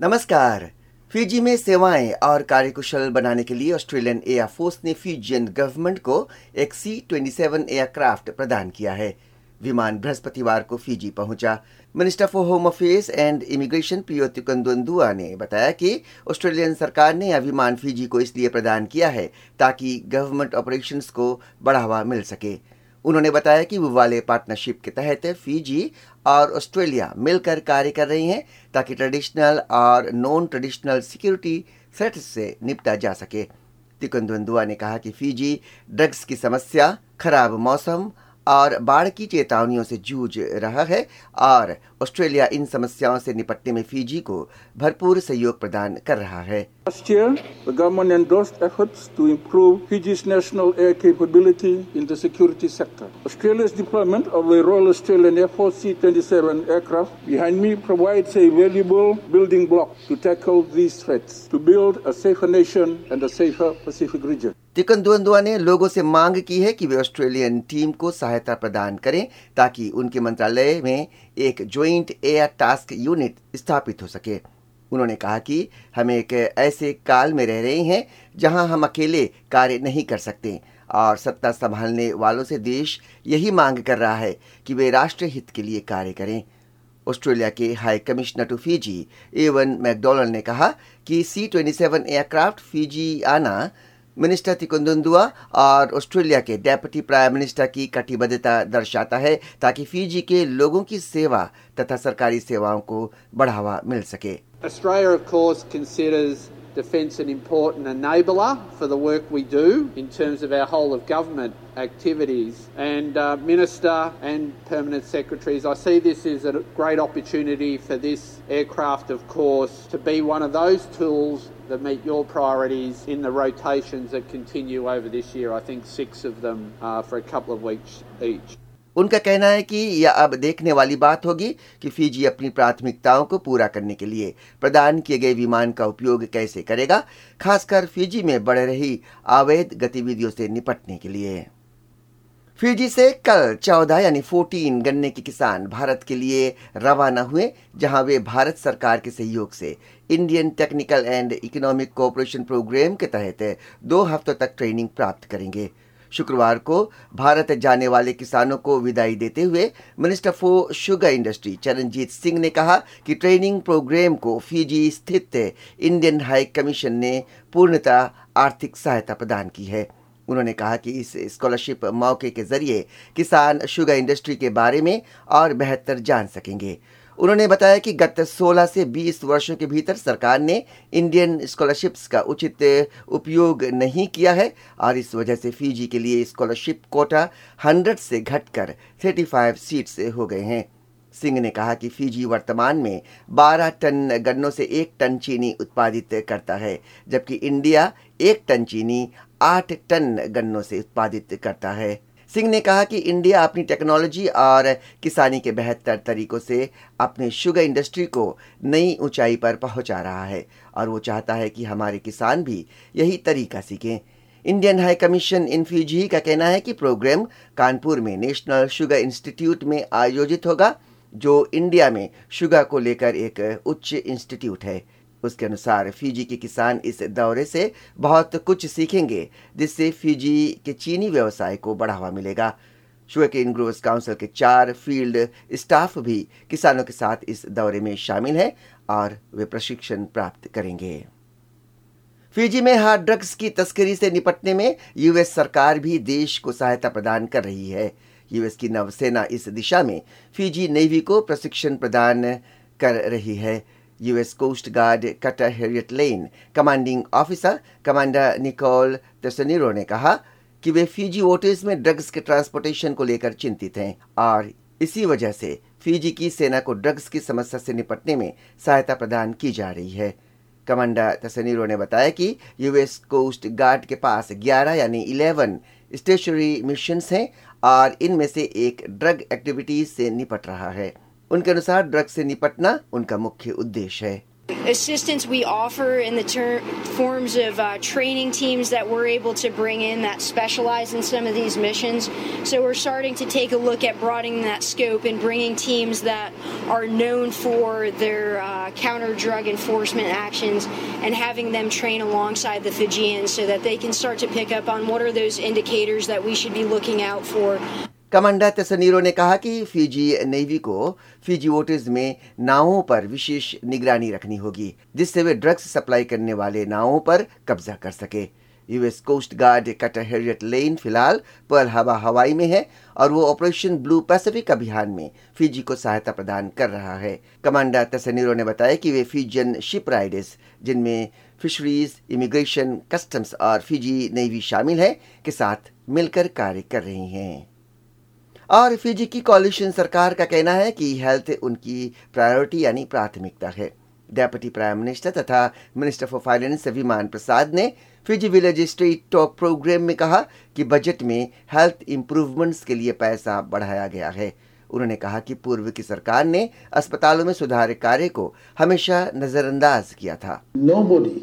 नमस्कार। फिजी में सेवाएँ और कार्यकुशल बनाने के लिए ऑस्ट्रेलियन एयरफोर्स ने फ्यूजियन गवर्नमेंट को एक सी ट्वेंटी सेवन एयरक्राफ्ट प्रदान किया है। विमान बृहस्पतिवार को फिजी पहुँचा। Minister for home affairs and immigration प्रियोति कंदुआ ने बताया कि ऑस्ट्रेलियन सरकार ने यह विमान फिजी को इसलिए प्रदान किया है ताकि गवर्नमेंट ऑपरेशंस को बढ़ावा मिल सके। उन्होंने बताया कि वो वाले पार्टनरशिप के तहत फीजी और ऑस्ट्रेलिया मिलकर कार्य कर रही हैं ताकि ट्रेडिशनल और नॉन ट्रेडिशनल सिक्योरिटी थ्रेट से निपटा जा सके। तिकुंदुआ ने कहा कि फीजी ड्रग्स की समस्या, खराब मौसम और बाढ़ की चेतावनियों से जूझ रहा है और ऑस्ट्रेलिया इन समस्याओं से निपटने में फिजी को भरपूर सहयोग प्रदान कर रहा है Last year, the government endorsed efforts to improve Fiji's national air capability in the security sector. Australia's deployment of the Royal Australian Air Force C-27 aircraft behind me provides a valuable building block to tackle these threats, to build a safer nation and a safer Pacific region. तिकंदुआ ने लोगों से मांग की है कि वे Australian team को सहायता प्रदान करें ताकि उनके मंत्रालय में एक ज्वाइंट एयर टास्क यूनिट स्थापित हो सके। उन्होंने कहा कि हम एक ऐसे काल में रह रहे हैं जहाँ हम अकेले कार्य नहीं कर सकते और सत्ता संभालने वालों से देश यही मांग कर रहा है कि वे राष्ट्र हित के लिए कार्य करें। ऑस्ट्रेलिया के high commissioner to Fiji Evan McDonald ने कहा कि C twenty seven aircraft Fiji आना मिनिस्टर तिकुंदुआ और ऑस्ट्रेलिया के डेप्यूटी प्राइम मिनिस्टर की कटिबद्धता दर्शाता है ताकि फीजी के लोगों की सेवा तथा सरकारी सेवाओं को बढ़ावा मिल सके Australia, of course, considers defence an important enabler for the work we do in terms of our whole of government activities. And uh, Minister and Permanent Secretaries, I see this as a great opportunity for this aircraft, of course, to be one of those tools that meet your priorities in the rotations that continue over this year. I think six of them uh, for a couple of weeks each. उनका कहना है कि यह अब देखने वाली बात होगी कि फिजी अपनी प्राथमिकताओं को पूरा करने के लिए प्रदान किए गए विमान का उपयोग कैसे करेगा खासकर फिजी में बढ़ रही अवैध गतिविधियों से निपटने के लिए फिजी से कल चौदह, यानी फोर्टीन गन्ने के किसान भारत के लिए रवाना हुए, जहाँ वे भारत सरकार के सहयोग से Indian technical and economic cooperation programme के तहत दो हफ्तों तक ट्रेनिंग प्राप्त करेंगे। शुक्रवार को भारत जाने वाले किसानों को विदाई देते हुए minister for sugar industry Charanjit Singh ने कहा कि ट्रेनिंग प्रोग्राम को फिजी स्थित इंडियन हाई कमीशन ने पूर्णतः आर्थिक सहायता प्रदान की है। उन्होंने कहा कि इस स्कॉलरशिप मौके के ज़रिए किसान शुगर इंडस्ट्री के बारे में और बेहतर जान सकेंगे। उन्होंने बताया कि गत 16 से 20 वर्षों के भीतर सरकार ने इंडियन स्कॉलरशिप्स का उचित उपयोग नहीं किया है और इस वजह से फीजी के लिए स्कॉलरशिप कोटा 100 से घटकर 35 सीट से हो गए हैं। सिंह ने कहा कि फीजी वर्तमान में 12 टन गन्नों से एक टन चीनी उत्पादित करता है, जबकि इंडिया एक टन चीनी, आठ टन गन्नों से उत्पादित करता है। सिंह ने कहा कि इंडिया अपनी टेक्नोलॉजी और किसानी के बेहतर तरीकों से अपने शुगर इंडस्ट्री को नई ऊंचाई पर पहुँचा रहा है और वो चाहता है कि हमारे किसान भी यही तरीका सीखें। Indian high commission in Fiji का कहना है कि प्रोग्राम कानपुर में नेशनल शुगर इंस्टीट्यूट में आयोजित होगा। जो इंडिया में शुगर को लेकर एक उच्च इंस्टीट्यूट है, उसके अनुसार फिजी के किसान इस दौरे से बहुत कुछ सीखेंगे, जिससे फिजी के चीनी व्यवसाय को बढ़ावा मिलेगा। शुगर के ग्रोवर्स काउंसिल के चार फ़ील्ड स्टाफ भी किसानों के साथ इस दौरे में शामिल हैं और वे प्रशिक्षण प्राप्त करेंगे। फिजी में हार्ड ड्रग्स की तस्करी से निपटने में यूएस सरकार भी देश को सहायता प्रदान कर रही है। यूएस की नौसेना इस दिशा में फिजी नेवी को प्रशिक्षण प्रदान कर रही है। US coast guard cutter Harriet Lane commanding officer commander Nicole Tesoriero ने कहा कि वे फीजी वोटर्स में ड्रग्स के ट्रांसपोर्टेशन को लेकर चिंतित हैं और इसी वजह से फीजी की सेना को ड्रग्स की समस्या से निपटने में सहायता प्रदान की जा रही है। कमांडर तसनीरो ने बताया कि यूएस कोस्ट गार्ड के पास 11 यानी 11 स्टेशनरी मिशंस हैं और इनमें से एक ड्रग एक्टिविटीज़ से निपट रहा है। उनके अनुसार ड्रग से निपटना उनका मुख्य उद्देश्य है। Assistance we offer in the ter- forms of uh, training teams that we're able to bring in that specialize in some of these missions. So we're starting to take a look at broadening that scope and bringing teams that are known for their uh, counter drug enforcement actions and having them train alongside the Fijians so that they can start to pick up on what are those indicators that we should be looking out for commander Tesoriero ने कहा कि Fiji navy को Fiji waters में नावों पर विशेष निगरानी रखनी होगी, जिससे वे ड्रग्स सप्लाई करने वाले नावों पर कब्जा कर सके। US coast guard cutter Harriet Lane फ़िलहाल पर्ल हवा हवाई में है और वो ऑपरेशन ब्लू पैसिफिक अभियान में फिजी को सहायता प्रदान कर रहा है। कमांडर तसनीरो ने बताया कि वे फिजियन शिप राइडर्स, जिनमें फिशरीज, इमिग्रेशन, कस्टम्स और फिजी नेवी शामिल है, के साथ मिलकर कार्य कर रही हैं। और फिजी की कॉलिशन सरकार का कहना है कि हेल्थ उनकी प्रायोरिटी यानी प्राथमिकता है। डेप्यूटी प्राइम मिनिस्टर तथा minister for finance Biman Prasad ने Fiji village street talk programme में कहा कि बजट में हेल्थ इम्प्रूवमेंट्स के लिए पैसा बढ़ाया गया है। उन्होंने कहा कि पूर्व की सरकार ने अस्पतालों में सुधार कार्य को हमेशा नजरअंदाज किया था। Nobody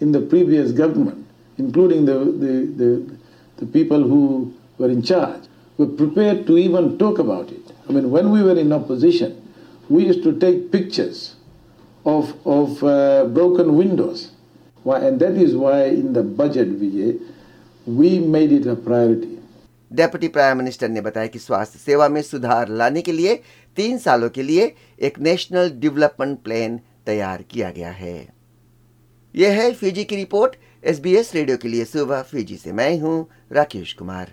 in the previous government, including the, the, the, the people who were in charge, were prepared to even talk about it. I mean, when we were in opposition, we used to take pictures of, of uh, broken windows. Why, and that is why in the budget, Vijay, we made it a priority. Deputy prime minister ने बताया कि स्वास्थ्य सेवा में सुधार लाने के लिए तीन सालों के लिए एक नेशनल डेवलपमेंट प्लान तैयार किया गया है यह है फीजी की रिपोर्ट एसबीएस रेडियो के लिए सुबह फीजी से मैं हूँ राकेश कुमार